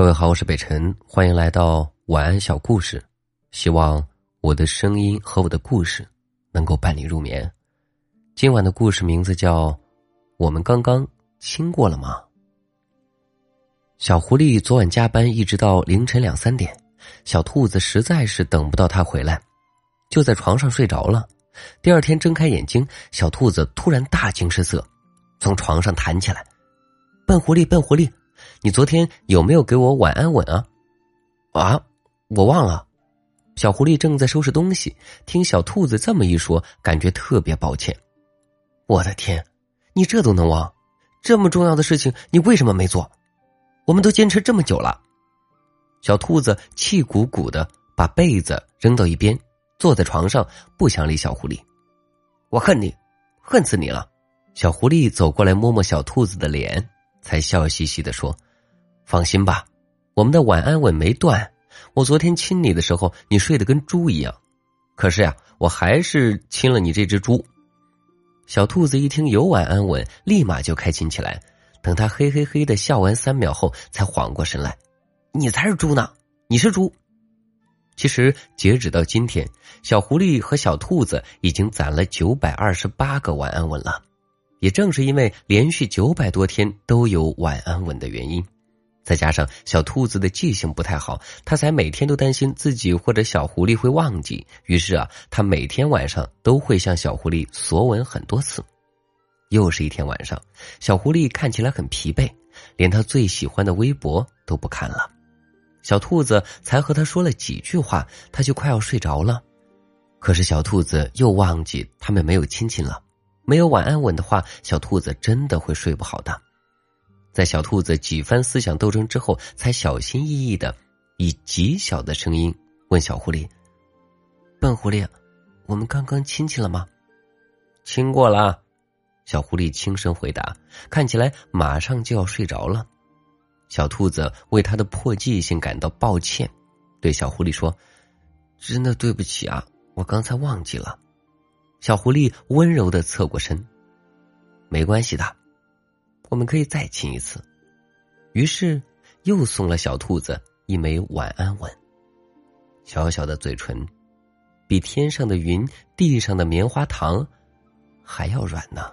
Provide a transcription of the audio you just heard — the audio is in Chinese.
各位好，我是北辰，欢迎来到晚安小故事。希望我的声音和我的故事能够伴你入眠。今晚的故事名字叫《我们刚刚亲过了吗》。小狐狸昨晚加班一直到凌晨两三点，小兔子实在是等不到他回来，就在床上睡着了。第二天睁开眼睛，小兔子突然大惊失色，从床上弹起来：“笨狐狸，笨狐狸！”你昨天有没有给我晚安吻啊？啊，我忘了。小狐狸正在收拾东西，听小兔子这么一说，感觉特别抱歉。我的天，你这都能忘？这么重要的事情，你为什么没做？我们都坚持这么久了。小兔子气鼓鼓的把被子扔到一边，坐在床上不想理小狐狸。我恨你，恨死你了！小狐狸走过来摸摸小兔子的脸。才笑嘻嘻的说：“放心吧，我们的晚安吻没断。我昨天亲你的时候，你睡得跟猪一样。可是呀，我还是亲了你这只猪。”小兔子一听有晚安吻，立马就开心起来。等他嘿嘿嘿的笑完三秒后，才缓过神来：“你才是猪呢！你是猪。”其实截止到今天，小狐狸和小兔子已经攒了九百二十八个晚安吻了。也正是因为连续九百多天都有晚安吻的原因，再加上小兔子的记性不太好，他才每天都担心自己或者小狐狸会忘记。于是啊，他每天晚上都会向小狐狸索吻很多次。又是一天晚上，小狐狸看起来很疲惫，连他最喜欢的微博都不看了。小兔子才和他说了几句话，他就快要睡着了。可是小兔子又忘记他们没有亲亲了。没有晚安吻的话，小兔子真的会睡不好的。在小兔子几番思想斗争之后，才小心翼翼的以极小的声音问小狐狸：“笨狐狸，我们刚刚亲亲了吗？”“亲过了。”小狐狸轻声回答，看起来马上就要睡着了。小兔子为他的破记性感到抱歉，对小狐狸说：“真的对不起啊，我刚才忘记了。”小狐狸温柔的侧过身，没关系的，我们可以再亲一次。于是又送了小兔子一枚晚安吻。小小的嘴唇，比天上的云、地上的棉花糖还要软呢。